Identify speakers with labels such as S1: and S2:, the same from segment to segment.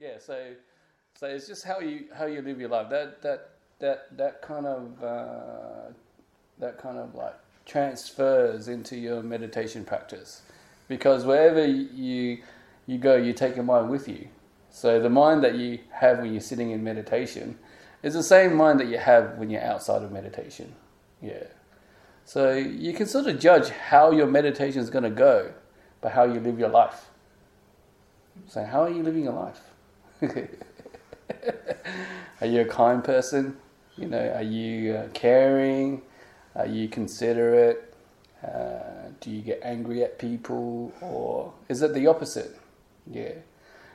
S1: yeah, so so it's just how you how you live your life. That that that that kind of uh, that kind of like transfers into your meditation practice, because wherever you you go, you take your mind with you. So the mind that you have when you're sitting in meditation is the same mind that you have when you're outside of meditation. Yeah. So you can sort of judge how your meditation is going to go by how you live your life. So how are you living your life? are you a kind person? You know, are you uh, caring? Are you considerate? Uh, do you get angry at people, or is it the opposite? Yeah.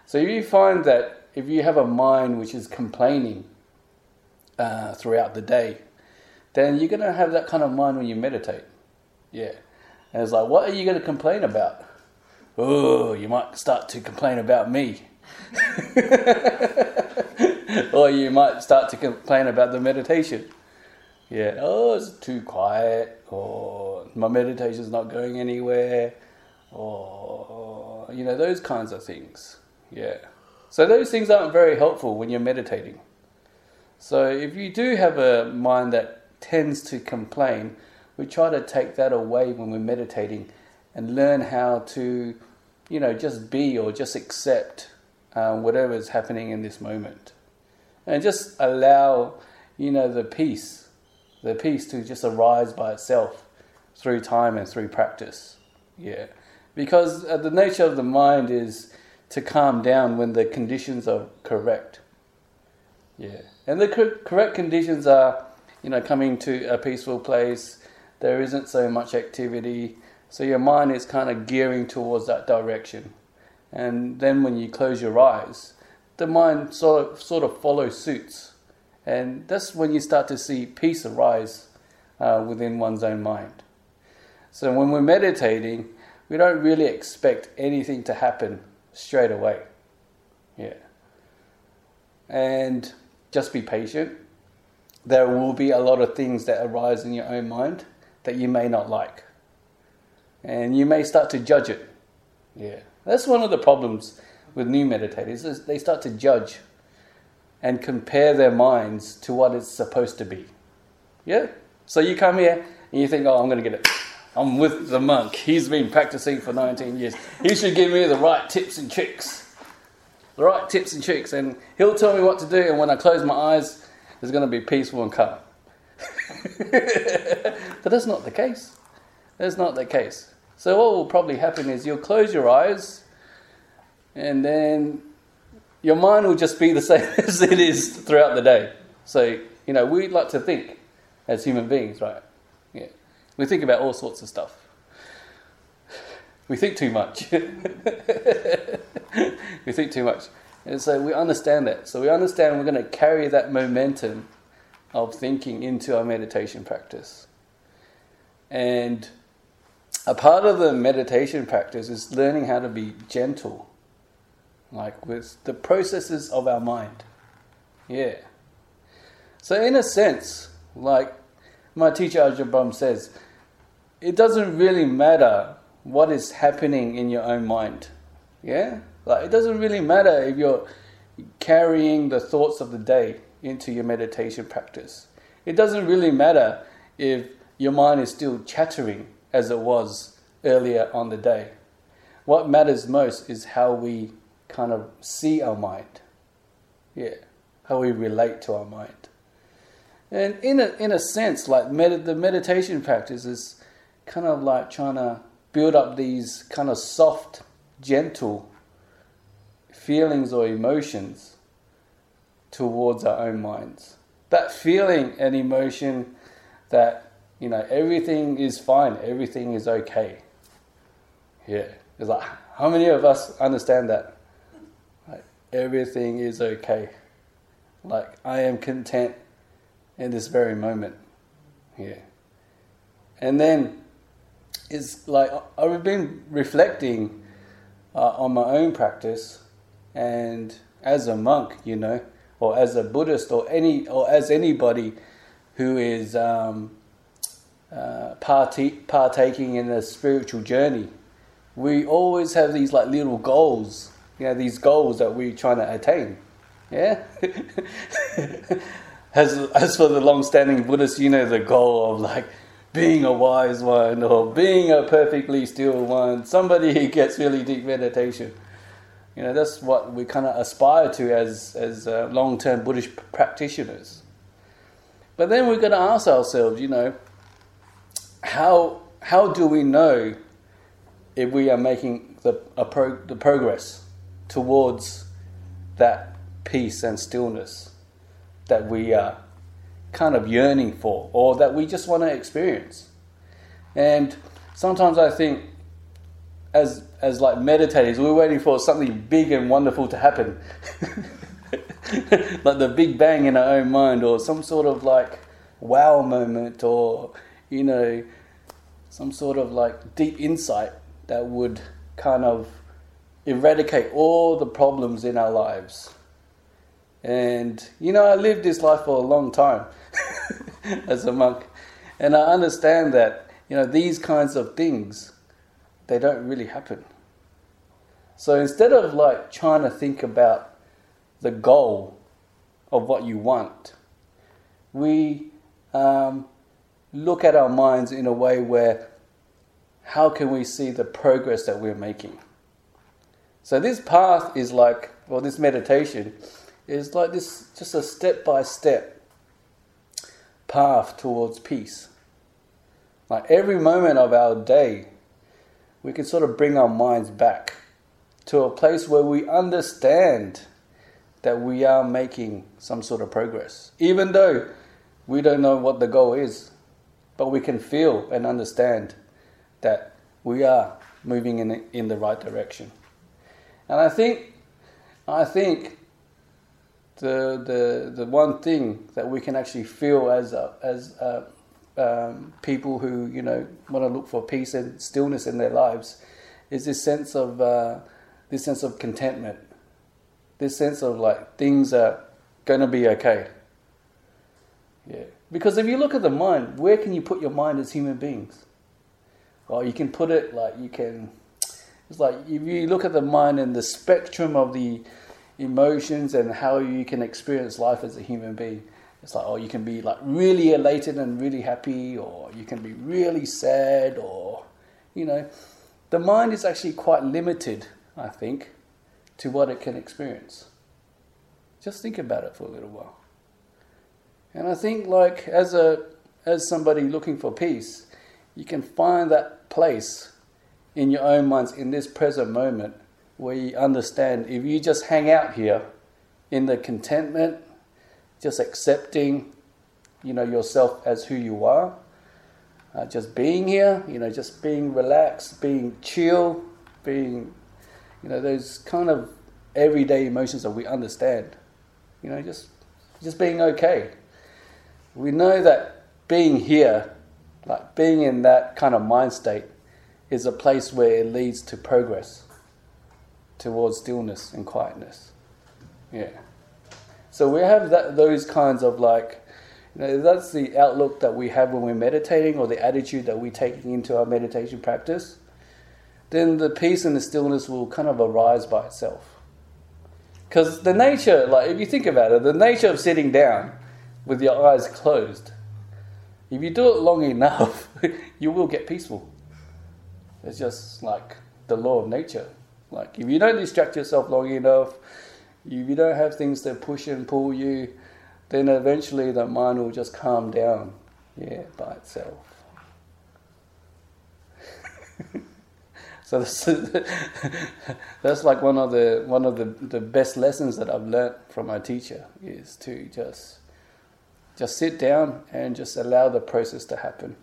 S1: So you find that if you have a mind which is complaining uh, throughout the day, then you're going to have that kind of mind when you meditate. Yeah. And it's like, what are you going to complain about? Oh, you might start to complain about me. or you might start to complain about the meditation. Yeah, oh, it's too quiet, or my meditation's not going anywhere, or, you know, those kinds of things. Yeah. So those things aren't very helpful when you're meditating. So if you do have a mind that tends to complain, we try to take that away when we're meditating and learn how to, you know, just be or just accept uh, whatever is happening in this moment. And just allow, you know, the peace, the peace to just arise by itself through time and through practice. Yeah. Because uh, the nature of the mind is to calm down when the conditions are correct. Yeah. And the cor- correct conditions are, you know, coming to a peaceful place, there isn't so much activity, so your mind is kind of gearing towards that direction. And then when you close your eyes, the mind sort of, sort of follows suits. And that's when you start to see peace arise uh, within one's own mind. So when we're meditating, we don't really expect anything to happen straight away. Yeah. And just be patient. There will be a lot of things that arise in your own mind that you may not like. And you may start to judge it. Yeah. That's one of the problems with new meditators is they start to judge and compare their minds to what it's supposed to be. Yeah? So you come here and you think, oh, I'm going to get it. I'm with the monk. He's been practicing for 19 years. He should give me the right tips and tricks. The right tips and tricks. And he'll tell me what to do. And when I close my eyes, it's going to be peaceful and calm. but that's not the case. That's not the case. So what will probably happen is you'll close your eyes and then your mind will just be the same as it is throughout the day. So, you know, we like to think as human beings, right? Yeah. We think about all sorts of stuff. We think too much. we think too much. And so we understand that. So we understand we're going to carry that momentum of thinking into our meditation practice. And a part of the meditation practice is learning how to be gentle, like with the processes of our mind. Yeah. So, in a sense, like my teacher Ajahn Brahm says, it doesn't really matter what is happening in your own mind. Yeah? Like, it doesn't really matter if you're carrying the thoughts of the day into your meditation practice. It doesn't really matter if your mind is still chattering as it was earlier on the day. What matters most is how we kind of see our mind. Yeah, how we relate to our mind. And in a, in a sense, like med- the meditation practice is kind of like trying to build up these kind of soft, gentle feelings or emotions towards our own minds. That feeling and emotion that, you know, everything is fine, everything is okay. Yeah. It's like, how many of us understand that? Like, everything is okay. Like, I am content in this very moment. Yeah. And then it's like I've been reflecting uh, on my own practice, and as a monk, you know, or as a Buddhist, or any, or as anybody who is um, uh, partaking in a spiritual journey, we always have these like little goals you know, these goals that we're trying to attain. Yeah? as, as for the long standing Buddhists, you know, the goal of like being a wise one or being a perfectly still one, somebody who gets really deep meditation. You know, that's what we kind of aspire to as, as uh, long term Buddhist practitioners. But then we've got to ask ourselves, you know, how, how do we know if we are making the, pro, the progress towards that peace and stillness that we are kind of yearning for or that we just want to experience? And sometimes I think as as like meditators, we're waiting for something big and wonderful to happen. like the big bang in our own mind or some sort of like wow moment or you know some sort of like deep insight that would kind of eradicate all the problems in our lives. And you know, I lived this life for a long time as a monk, and I understand that you know these kinds of things they don't really happen. So instead of like trying to think about the goal of what you want, we um, look at our minds in a way where how can we see the progress that we're making? So this path is like, well, this meditation is like this, just a step by step path towards peace. Like every moment of our day, we can sort of bring our minds back to a place where we understand that we are making some sort of progress, even though we don't know what the goal is, but we can feel and understand that we are moving in the, in the right direction. And I think, I think the, the, the one thing that we can actually feel as, a, as a, um, people who you know want to look for peace and stillness in their lives is this sense of uh, this sense of contentment, this sense of like things are going to be okay. Yeah, because if you look at the mind, where can you put your mind as human beings? Well, you can put it like you can. It's like if you look at the mind and the spectrum of the emotions and how you can experience life as a human being it's like, oh, you can be like really elated and really happy, or you can be really sad, or, you know, the mind is actually quite limited, I think, to what it can experience. Just think about it for a little while. And I think, like, as a as somebody looking for peace, you can find that place in your own minds in this present moment where you understand if you just hang out here in the contentment just accepting, you know, yourself as who you are, uh, just being here, you know, just being relaxed, being chill, being, you know, those kind of everyday emotions that we understand, you know, just just being okay. We know that being here, like being in that kind of mind state, is a place where it leads to progress towards stillness and quietness. Yeah. So we have that, those kinds of like, you know, that's the outlook that we have when we're meditating or the attitude that we're taking into our meditation practice. Then the peace and the stillness will kind of arise by itself. Because the nature, like if you think about it, the nature of sitting down with your eyes closed, if you do it long enough, you will get peaceful. It's just like the law of nature. Like if you don't distract yourself long enough, if you don't have things that push and pull you, then eventually the mind will just calm down, yeah, by itself. so that's, that's like one of the one of the, the best lessons that I've learnt from my teacher is to just just sit down and just allow the process to happen,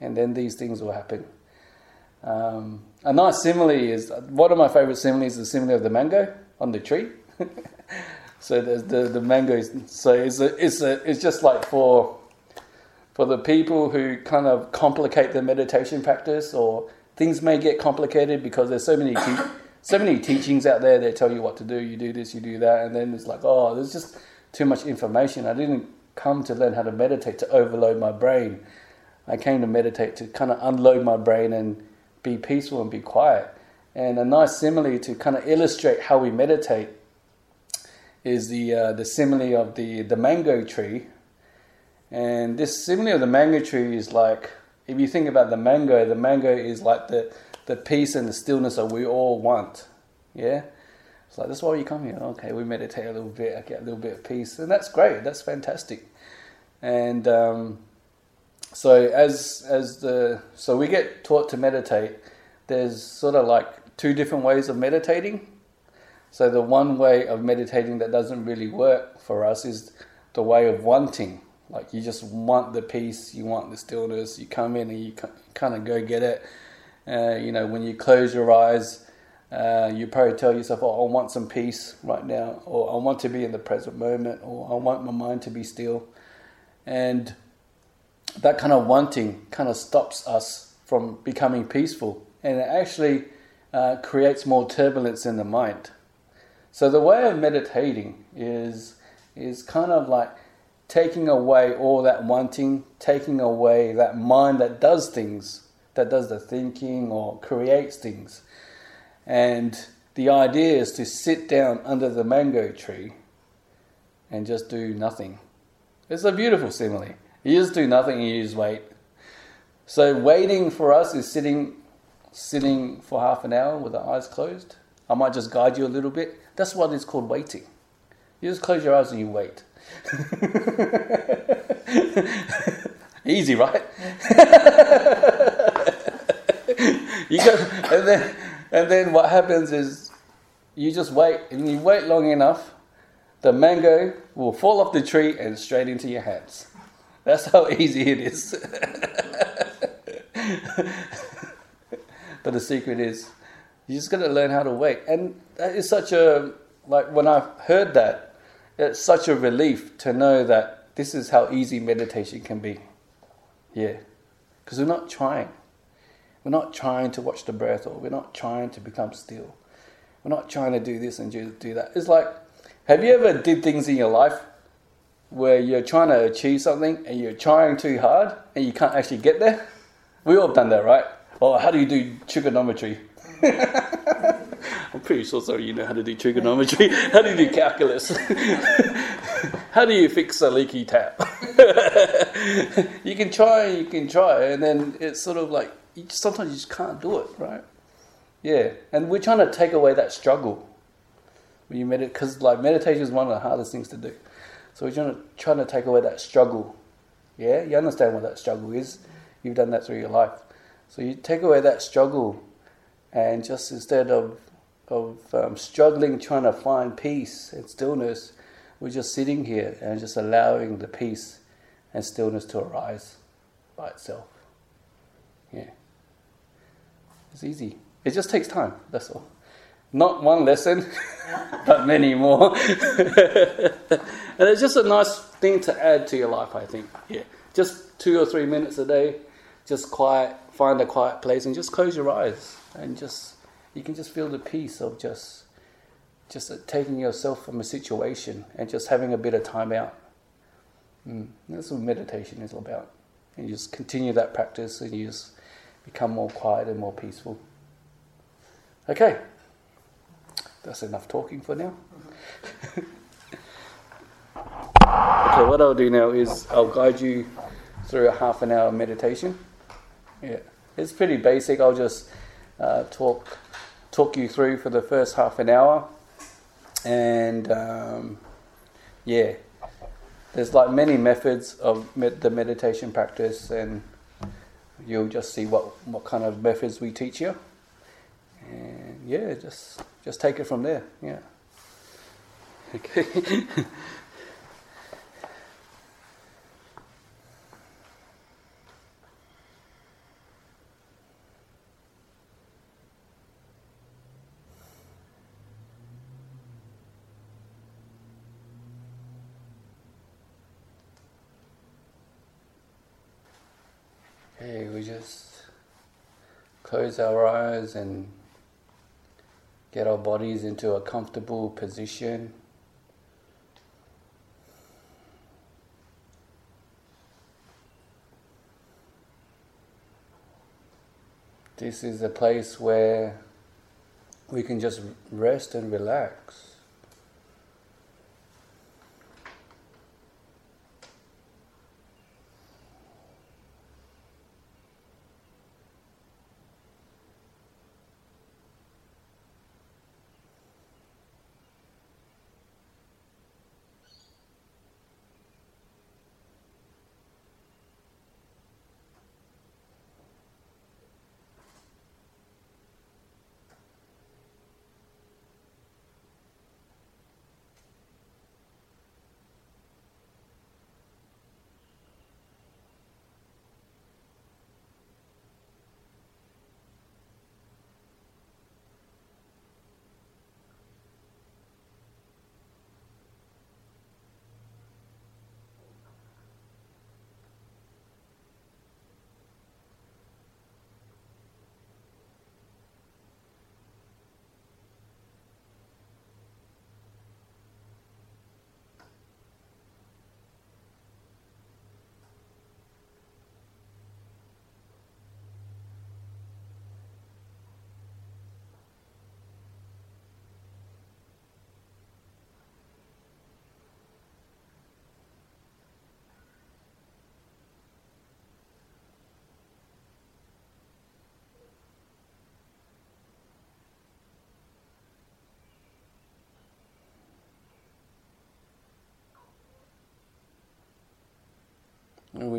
S1: and then these things will happen. Um, a nice simile is one of my favorite similes is the simile of the mango on the tree. so the, the the mango is so it's a, it's a, it's just like for for the people who kind of complicate the meditation practice or things may get complicated because there's so many te- so many teachings out there that tell you what to do you do this you do that and then it's like oh there's just too much information i didn't come to learn how to meditate to overload my brain i came to meditate to kind of unload my brain and be peaceful and be quiet And a nice simile to kind of illustrate how we meditate is the uh, the simile of the the mango tree. And this simile of the mango tree is like if you think about the mango, the mango is like the the peace and the stillness that we all want. Yeah. It's like that's why you come here. Okay, we meditate a little bit, I get a little bit of peace, and that's great. That's fantastic. And um, so as as the so we get taught to meditate. There's sort of like two different ways of meditating. So the one way of meditating that doesn't really work for us is the way of wanting. Like you just want the peace, you want the stillness. You come in and you kind of go get it. Uh, you know, when you close your eyes, uh, you probably tell yourself, "Oh, I want some peace right now," or "I want to be in the present moment," or "I want my mind to be still." And that kind of wanting kind of stops us from becoming peaceful, and it actually uh, creates more turbulence in the mind. So the way of meditating is is kind of like taking away all that wanting, taking away that mind that does things, that does the thinking or creates things. And the idea is to sit down under the mango tree and just do nothing. It's a beautiful simile. You just do nothing and you just wait. So waiting for us is sitting sitting for half an hour with the eyes closed. I might just guide you a little bit. That's what it's called waiting. You just close your eyes and you wait. Easy, right? you go, and then, and then what happens is you just wait, and you wait long enough, the mango will fall off the tree and straight into your hands. That's how easy it is. but the secret is you just got to learn how to wait. And that is such a, like when I heard that, it's such a relief to know that this is how easy meditation can be. Yeah. Because we're not trying. We're not trying to watch the breath or we're not trying to become still. We're not trying to do this and do, that. It's like, have you ever did things in your life where you're trying to achieve something and you're trying too hard and you can't actually get there? We all have done that, right? Or how do you do trigonometry? I'm pretty sure, sorry, you know how to do trigonometry. How do you do calculus? how do you fix a leaky tap? you can try, you can try, and then it's sort of like you just, sometimes you just can't do it, right? Yeah, and we're trying to take away that struggle when you meditate, because like meditation is one of the hardest things to do. So we're trying to, trying to take away that struggle. Yeah, you understand what that struggle is. You've done that through your life. So you take away that struggle, and just instead of of um, struggling trying to find peace and stillness, we're just sitting here and just allowing the peace and stillness to arise by itself. Yeah, it's easy. It just takes time. That's all. Not one lesson, but many more. and it's just a nice thing to add to your life, I think. Yeah, just two or three minutes a day, just quiet find a quiet place and just close your eyes and just you can just feel the peace of just just taking yourself from a situation and just having a bit of time out. Mm, that's what meditation is all about. And you just continue that practice and you just become more quiet and more peaceful. Okay, that's enough talking for now. okay, what I'll do now is I'll guide you through a half an hour meditation. Yeah, it's pretty basic. I'll just uh, talk talk you through for the first half an hour, and um, yeah, there's like many methods of med- the meditation practice, and you'll just see what what kind of methods we teach you, and yeah, just just take it from there. Yeah. Okay. Okay, we just close our eyes and get our bodies into a comfortable position. This is a place where we can just rest and relax.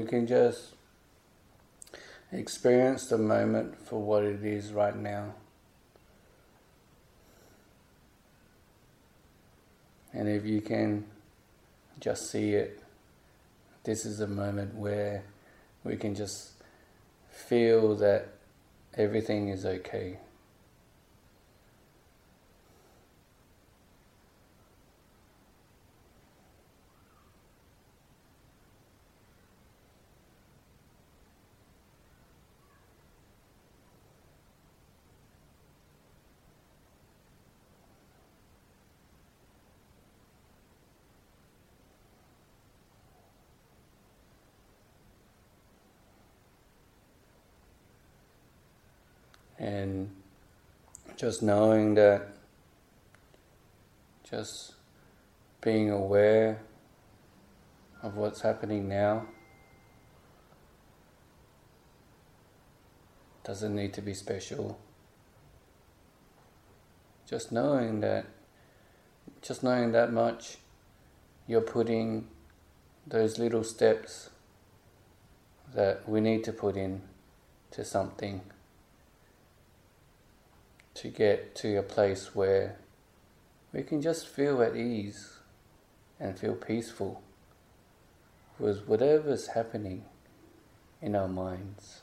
S1: Can just experience the moment for what it is right now. And if you can just see it, this is a moment where we can just feel that everything is okay. And just knowing that, just being aware of what's happening now doesn't need to be special. Just knowing that, just knowing that much, you're putting those little steps that we need to put in to something to get to a place where we can just feel at ease and feel peaceful with whatever's happening in our minds.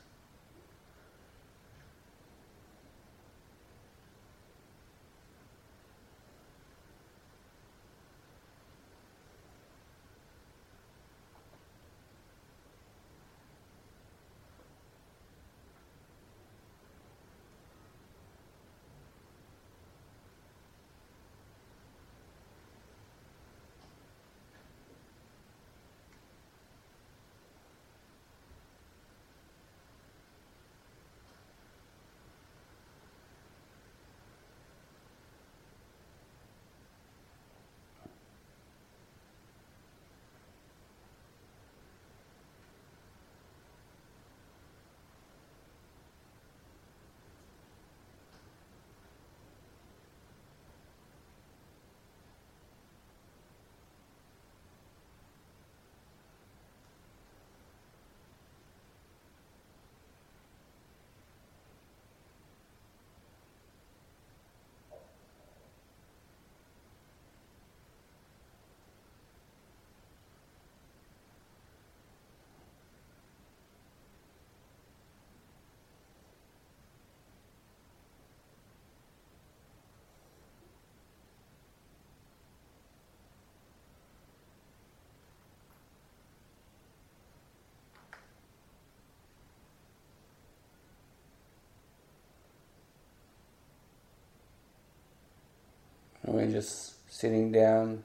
S1: We're just sitting down,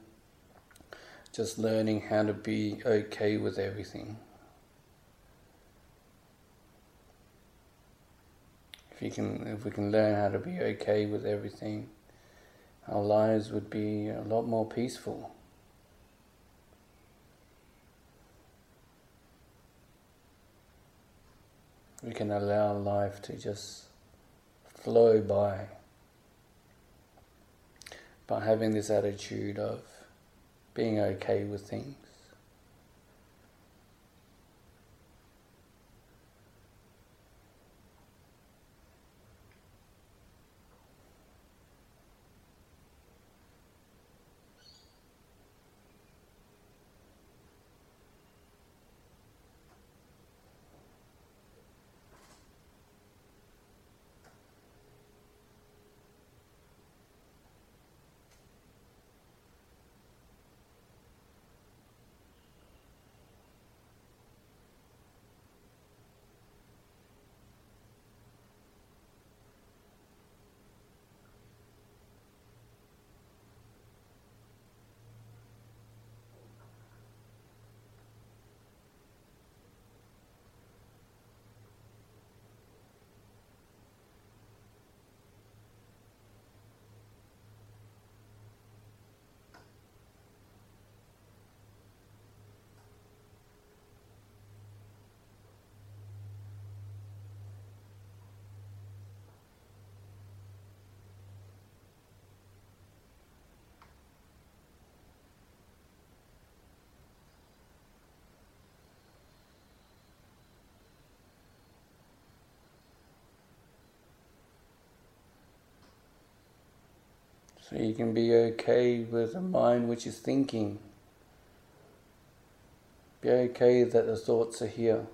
S1: just learning how to be okay with everything. If you can, if we can learn how to be okay with everything, our lives would be a lot more peaceful. We can allow life to just flow by by having this attitude of being okay with things. So you can be okay with a mind which is thinking. Be okay that the thoughts are here.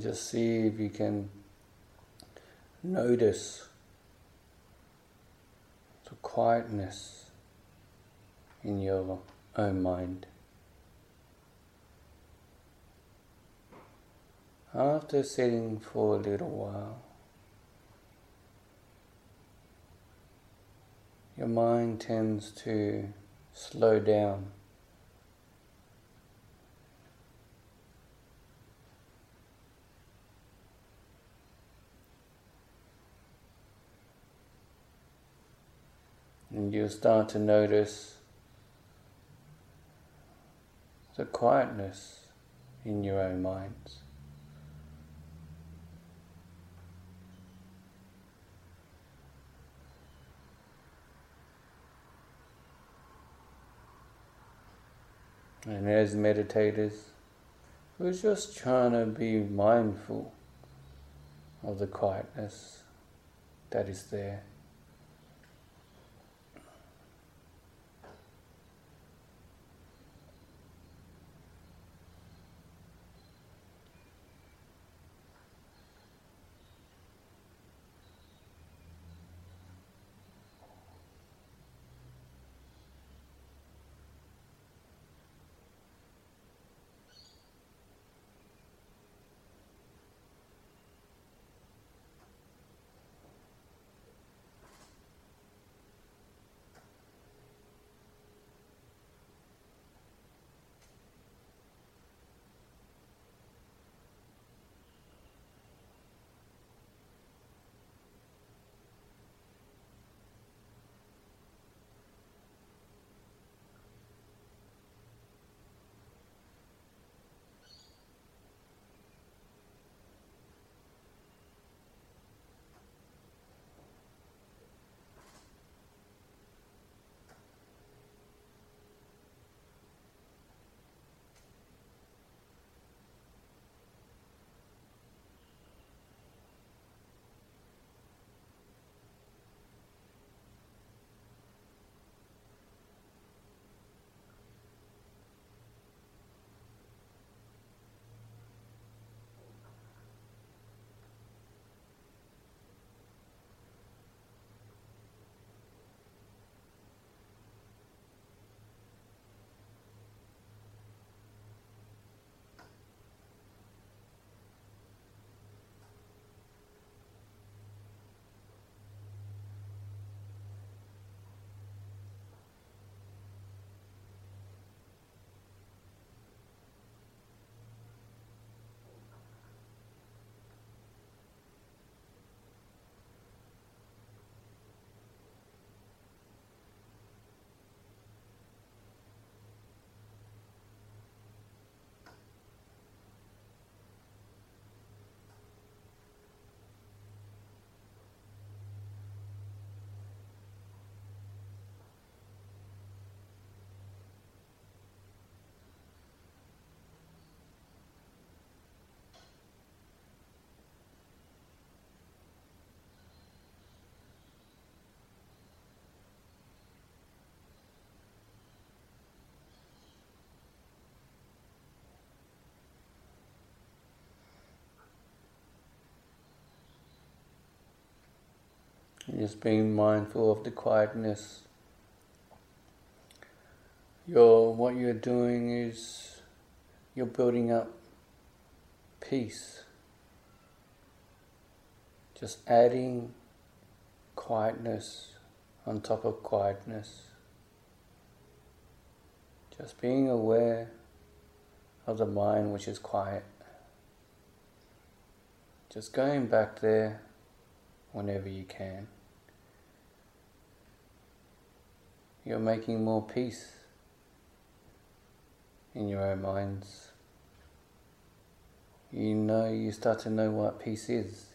S1: Just see if you can notice the quietness in your own mind. After sitting for a little while, your mind tends to slow down. And you'll start to notice the quietness in your own minds. And as meditators, we're just trying to be mindful of the quietness that is there. Just being mindful of the quietness. Your what you're doing is you're building up peace. Just adding quietness on top of quietness. Just being aware of the mind which is quiet. Just going back there whenever you can. you're making more peace in your own minds. You know, you start to know what peace is.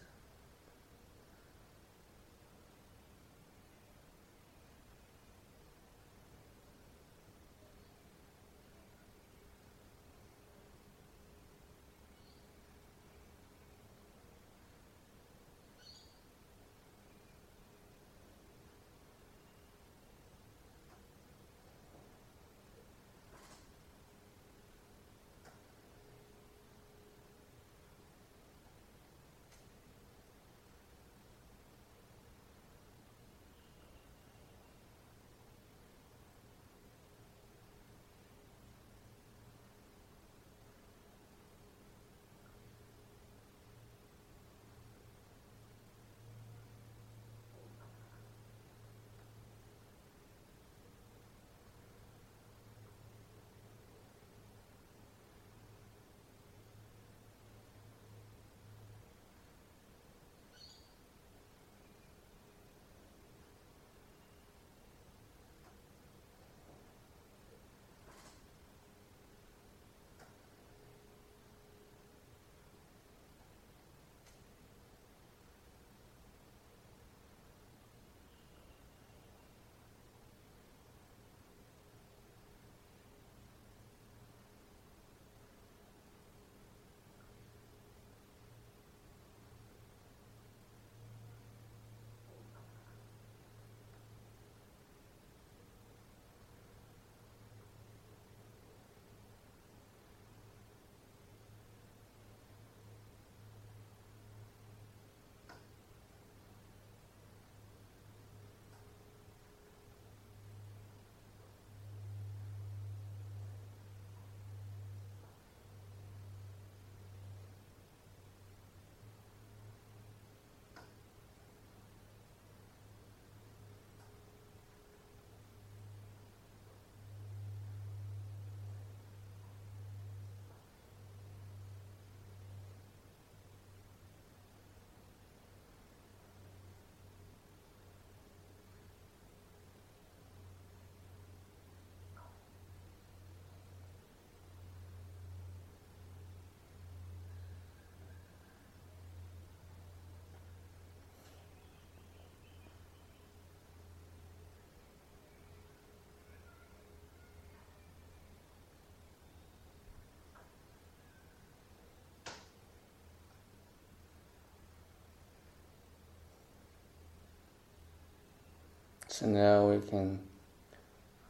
S1: So now we can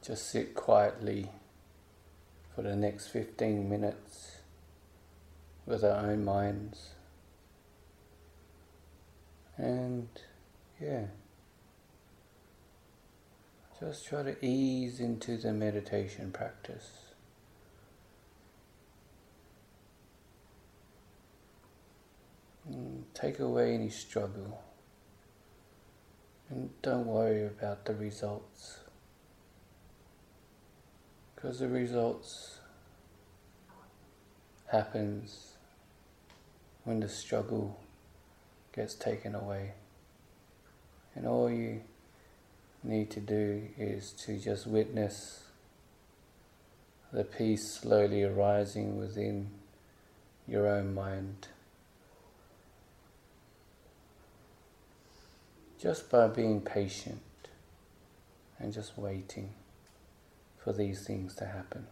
S1: just sit quietly for the next 15 minutes with our own minds. And yeah, just try to ease into the meditation practice. Take away any struggle. And don't worry about the results. Because the results happens when the struggle gets taken away. And all you need to do is to just witness the peace slowly arising within your own mind. Just by being patient and just waiting for these things to happen.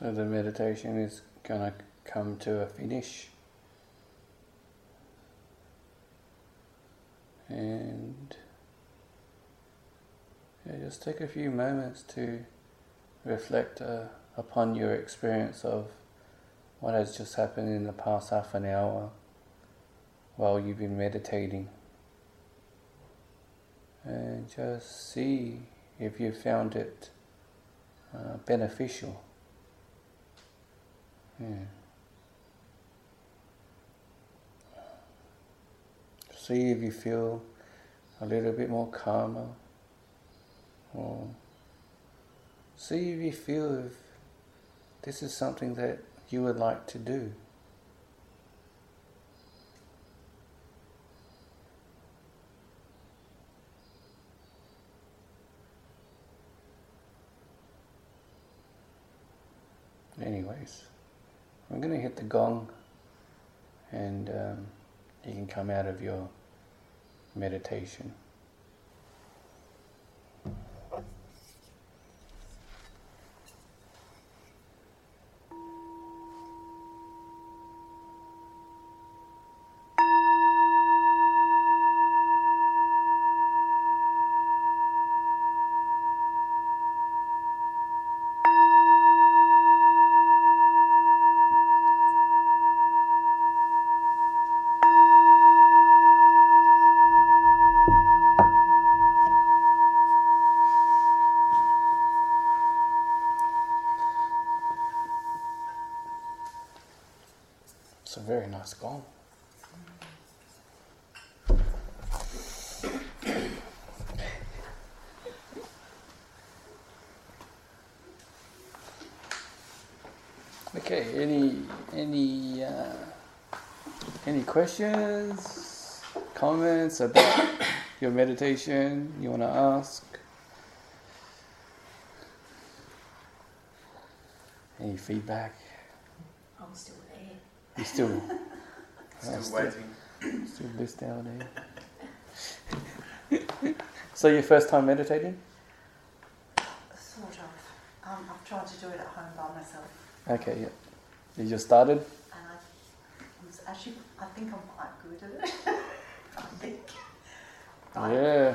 S1: So the meditation is going to come to a finish. And yeah, just take a few moments to reflect uh, upon your experience of what has just happened in the past half an hour while you've been meditating. And just see if you found it uh, beneficial. Yeah. See if you feel a little bit more calmer, or see if you feel if this is something that you would like to do. Anyways, I'm going to hit the gong and um, you can come out of your meditation. Questions, comments about your meditation you want to ask? Any feedback?
S2: I'm still there.
S1: You still
S3: Still
S1: still-
S3: waiting.
S1: still bliss down there. so your first time meditating?
S2: Sort of. Um, I've tried to do it at home by myself,
S1: Okay, yeah. You just started?
S2: and I was actually, I think I'm quite good at it. I think. But
S1: Yeah.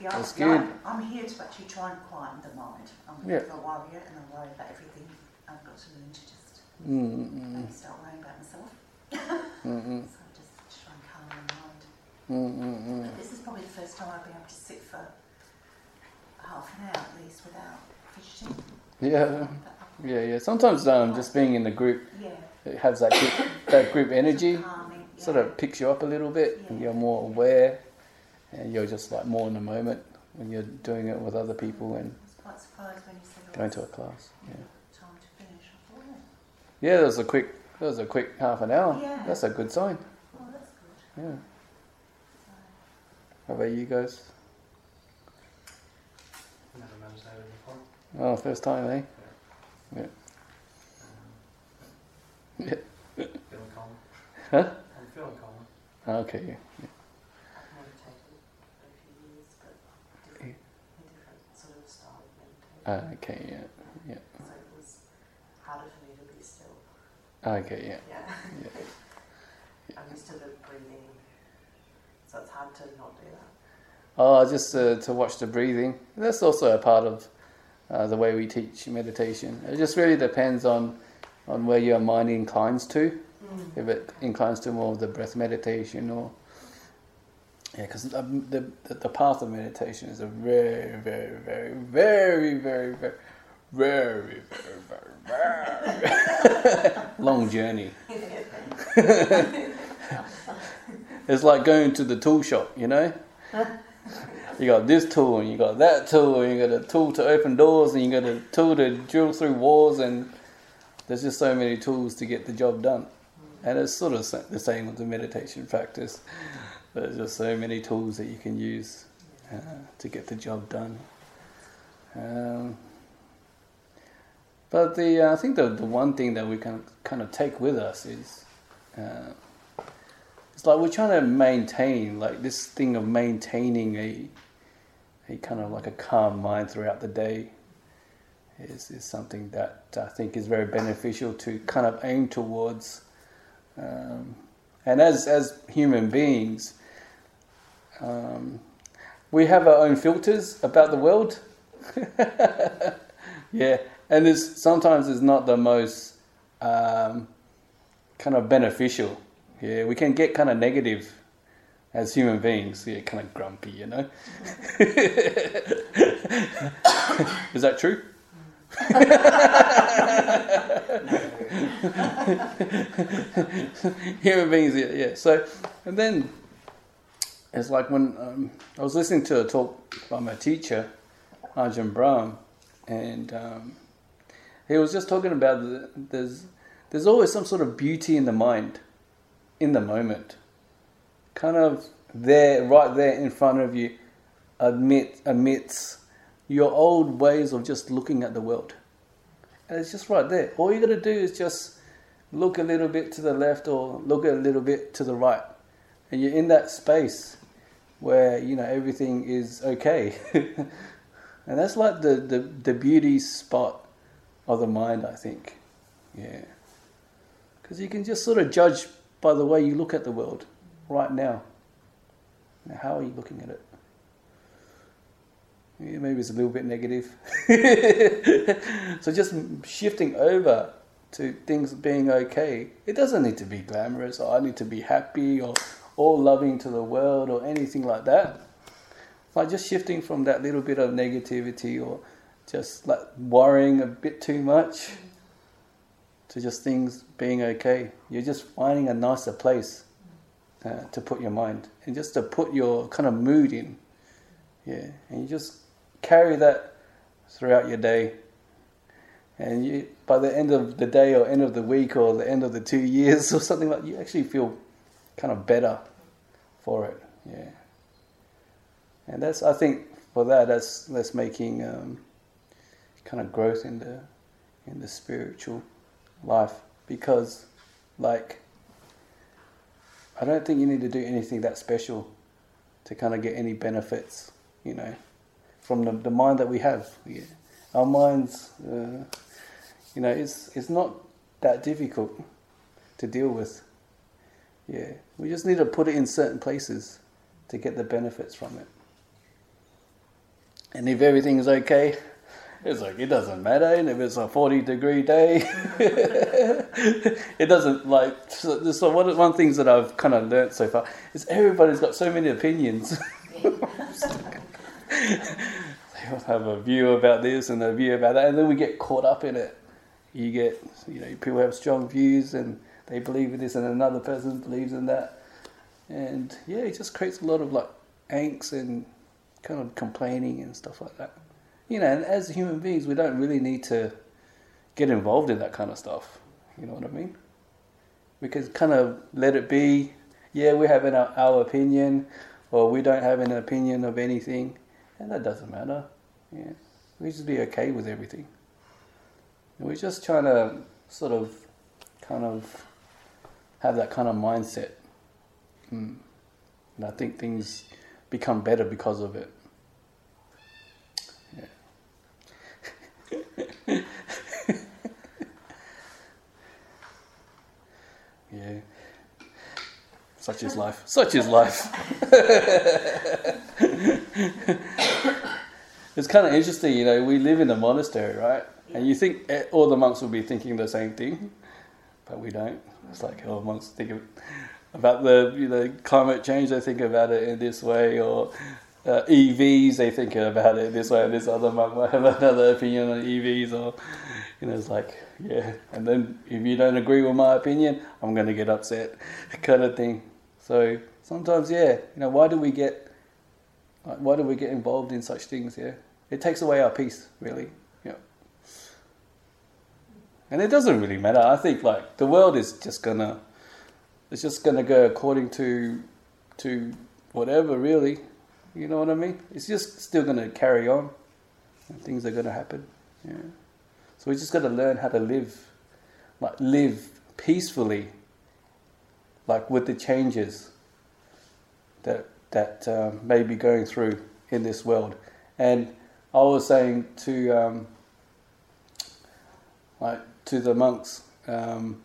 S2: the
S1: that's
S2: the
S1: good.
S2: I'm here to actually try and quieten the mind. I'm
S1: Yeah.
S2: a while yet, and I worry about everything. I've got to learn to just start worrying about myself. So just try and calm my mind.
S1: Mm-mm.
S2: But this is probably the first time I've been able to sit for half an hour at least without fidgeting.
S1: Yeah. Yeah, yeah. Sometimes um, just being in the group,
S2: Yeah.
S1: it has that group, that group energy.
S2: Yeah.
S1: sort of picks you up a little bit, and you're more aware, and you're just like more in the moment when you're doing it with other people and
S2: I was quite surprised when you said
S1: going to a class. Yeah.
S2: time to finish. I thought,
S1: Yeah, that was a quick, that was a quick half an hour.
S2: Yeah.
S1: That's a good sign.
S2: oh, that's good.
S1: Yeah. How about you guys?
S3: Never meditated before.
S1: Oh, first time, eh? Yeah.
S3: Um,
S1: Yeah.
S3: Feeling calm.
S1: Huh?
S3: I'm feeling calm.
S1: Okay. Yeah.
S2: I've meditated for a few years, but different, a different sort of style of meditation.
S1: Ah, okay. Yeah.
S2: so it was harder for me to be still.
S1: Okay. Yeah.
S2: Yeah.
S1: Yeah.
S2: I'm used to the breathing, so it's hard to not do that.
S1: Oh, just uh, to watch the breathing. That's also a part of uh, the way we teach meditation. It just really depends on on where your mind inclines to. If it inclines to more of the breath meditation, or yeah, because um, the, the the path of meditation is a very, very, very, very, very, very, very, very, very long journey. It's like going to the tool shop, you know. You got this tool and you got that tool and you got a tool to open doors and you got a tool to drill through walls and there's just so many tools to get the job done. And it's sort of the same with the meditation practice. There's just so many tools that you can use uh, to get the job done. Um, but the uh, I think the the one thing that we can kind of take with us is uh, it's like we're trying to maintain like this thing of maintaining a a kind of like a calm mind throughout the day is, is something that I think is very beneficial to kind of aim towards. Um, and as, as human beings, um, we have our own filters about the world. yeah, and it's, sometimes it's not the most um, kind of beneficial. Yeah, we can get kind of negative as human beings. Yeah, kind of grumpy, you know. Is that true? human beings, yeah, yeah. So, and then it's like when um, I was listening to a talk by my teacher, Ajahn Brahm, and um, he was just talking about the, there's there's always some sort of beauty in the mind, in the moment, kind of there, right there in front of you, amid, amidst your old ways of just looking at the world. And it's just right there. All you got to do is just look a little bit to the left or look a little bit to the right. And you're in that space where, you know, everything is okay. and that's like the, the, the beauty spot of the mind, I think. Yeah. Because you can just sort of judge by the way you look at the world right now. now how are you looking at it? Yeah, maybe it's a little bit negative. so just shifting over to things being okay. It doesn't need to be glamorous or I need to be happy or all loving to the world or anything like that. Like just shifting from that little bit of negativity or just like worrying a bit too much to just things being okay. You're just finding a nicer place uh, to put your mind and just to put your kind of mood in. Yeah, and you just carry that throughout your day. And you, by the end of the day or end of the week or the end of the two years or something like, you actually feel kind of better for it. Yeah, and that's I think for that that's that's making um, kind of growth in the in the spiritual life because, like, I don't think you need to do anything that special to kind of get any benefits, you know, from the, the mind that we have. Yeah. Our minds, uh, you know, it's it's not that difficult to deal with. Yeah, we just need to put it in certain places to get the benefits from it. And if everything is okay, it's like it doesn't matter, and if it's a forty degree day, it doesn't like. So, so one one things that I've kind of learnt so far is everybody's got so many opinions. they all have a view about this and a view about that, and then we get caught up in it. You get, you know, people have strong views and they believe in this, and another person believes in that, and yeah, it just creates a lot of like angst and kind of complaining and stuff like that you know, and as human beings, we don't really need to get involved in that kind of stuff. You know what I mean? We can kind of let it be. Yeah, we have our, our opinion, or we don't have an opinion of anything, and that doesn't matter. Yeah, we just be okay with everything. And we're just trying to sort of, kind of, have that kind of mindset. Mm. And I think things become better because of it. Yeah. Yeah. Such is life. Such is life. it's kind of interesting, you know, we live in a monastery, right? And you think eh, all the monks will be thinking the same thing, but we don't. It's like, oh, monks think about the you know climate change, they think about it in this way, or uh, EVs, they think about it this way, and this other monk might have another opinion on EVs, or you know, it's like, yeah. And then if you don't agree with my opinion, I'm going to get upset, kind of thing. So sometimes, yeah, you know, why do we get, like, why do we get involved in such things? Yeah, it takes away our peace, really. Yeah. And it doesn't really matter. I think like the world is just gonna, it's just gonna go according to, to whatever really. You know what I mean? It's just still to carry on. And things are to happen. Yeah. So we just got to learn how to live, like live peacefully, like with the changes that that um, may be going through in this world. And I was saying to um, like to the monks. Um,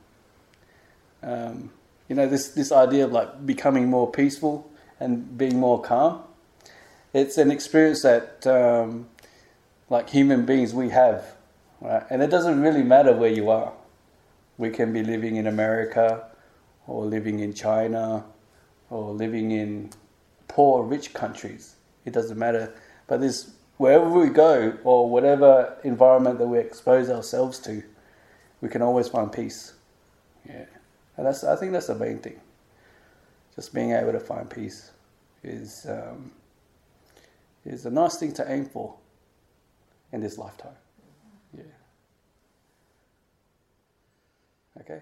S1: um, you know, this this idea of like becoming more peaceful and being more calm. It's an experience that, um, like human beings, we have, right? And it doesn't really matter where you are. We can be living in America, or living in China, or living in poor, rich countries. It doesn't matter. But this, wherever we go, or whatever environment that we expose ourselves to, we can always find peace. Yeah, and that's I think that's the main thing. Just being able to find peace is um, is a nice thing to aim for in this lifetime. Yeah. Okay.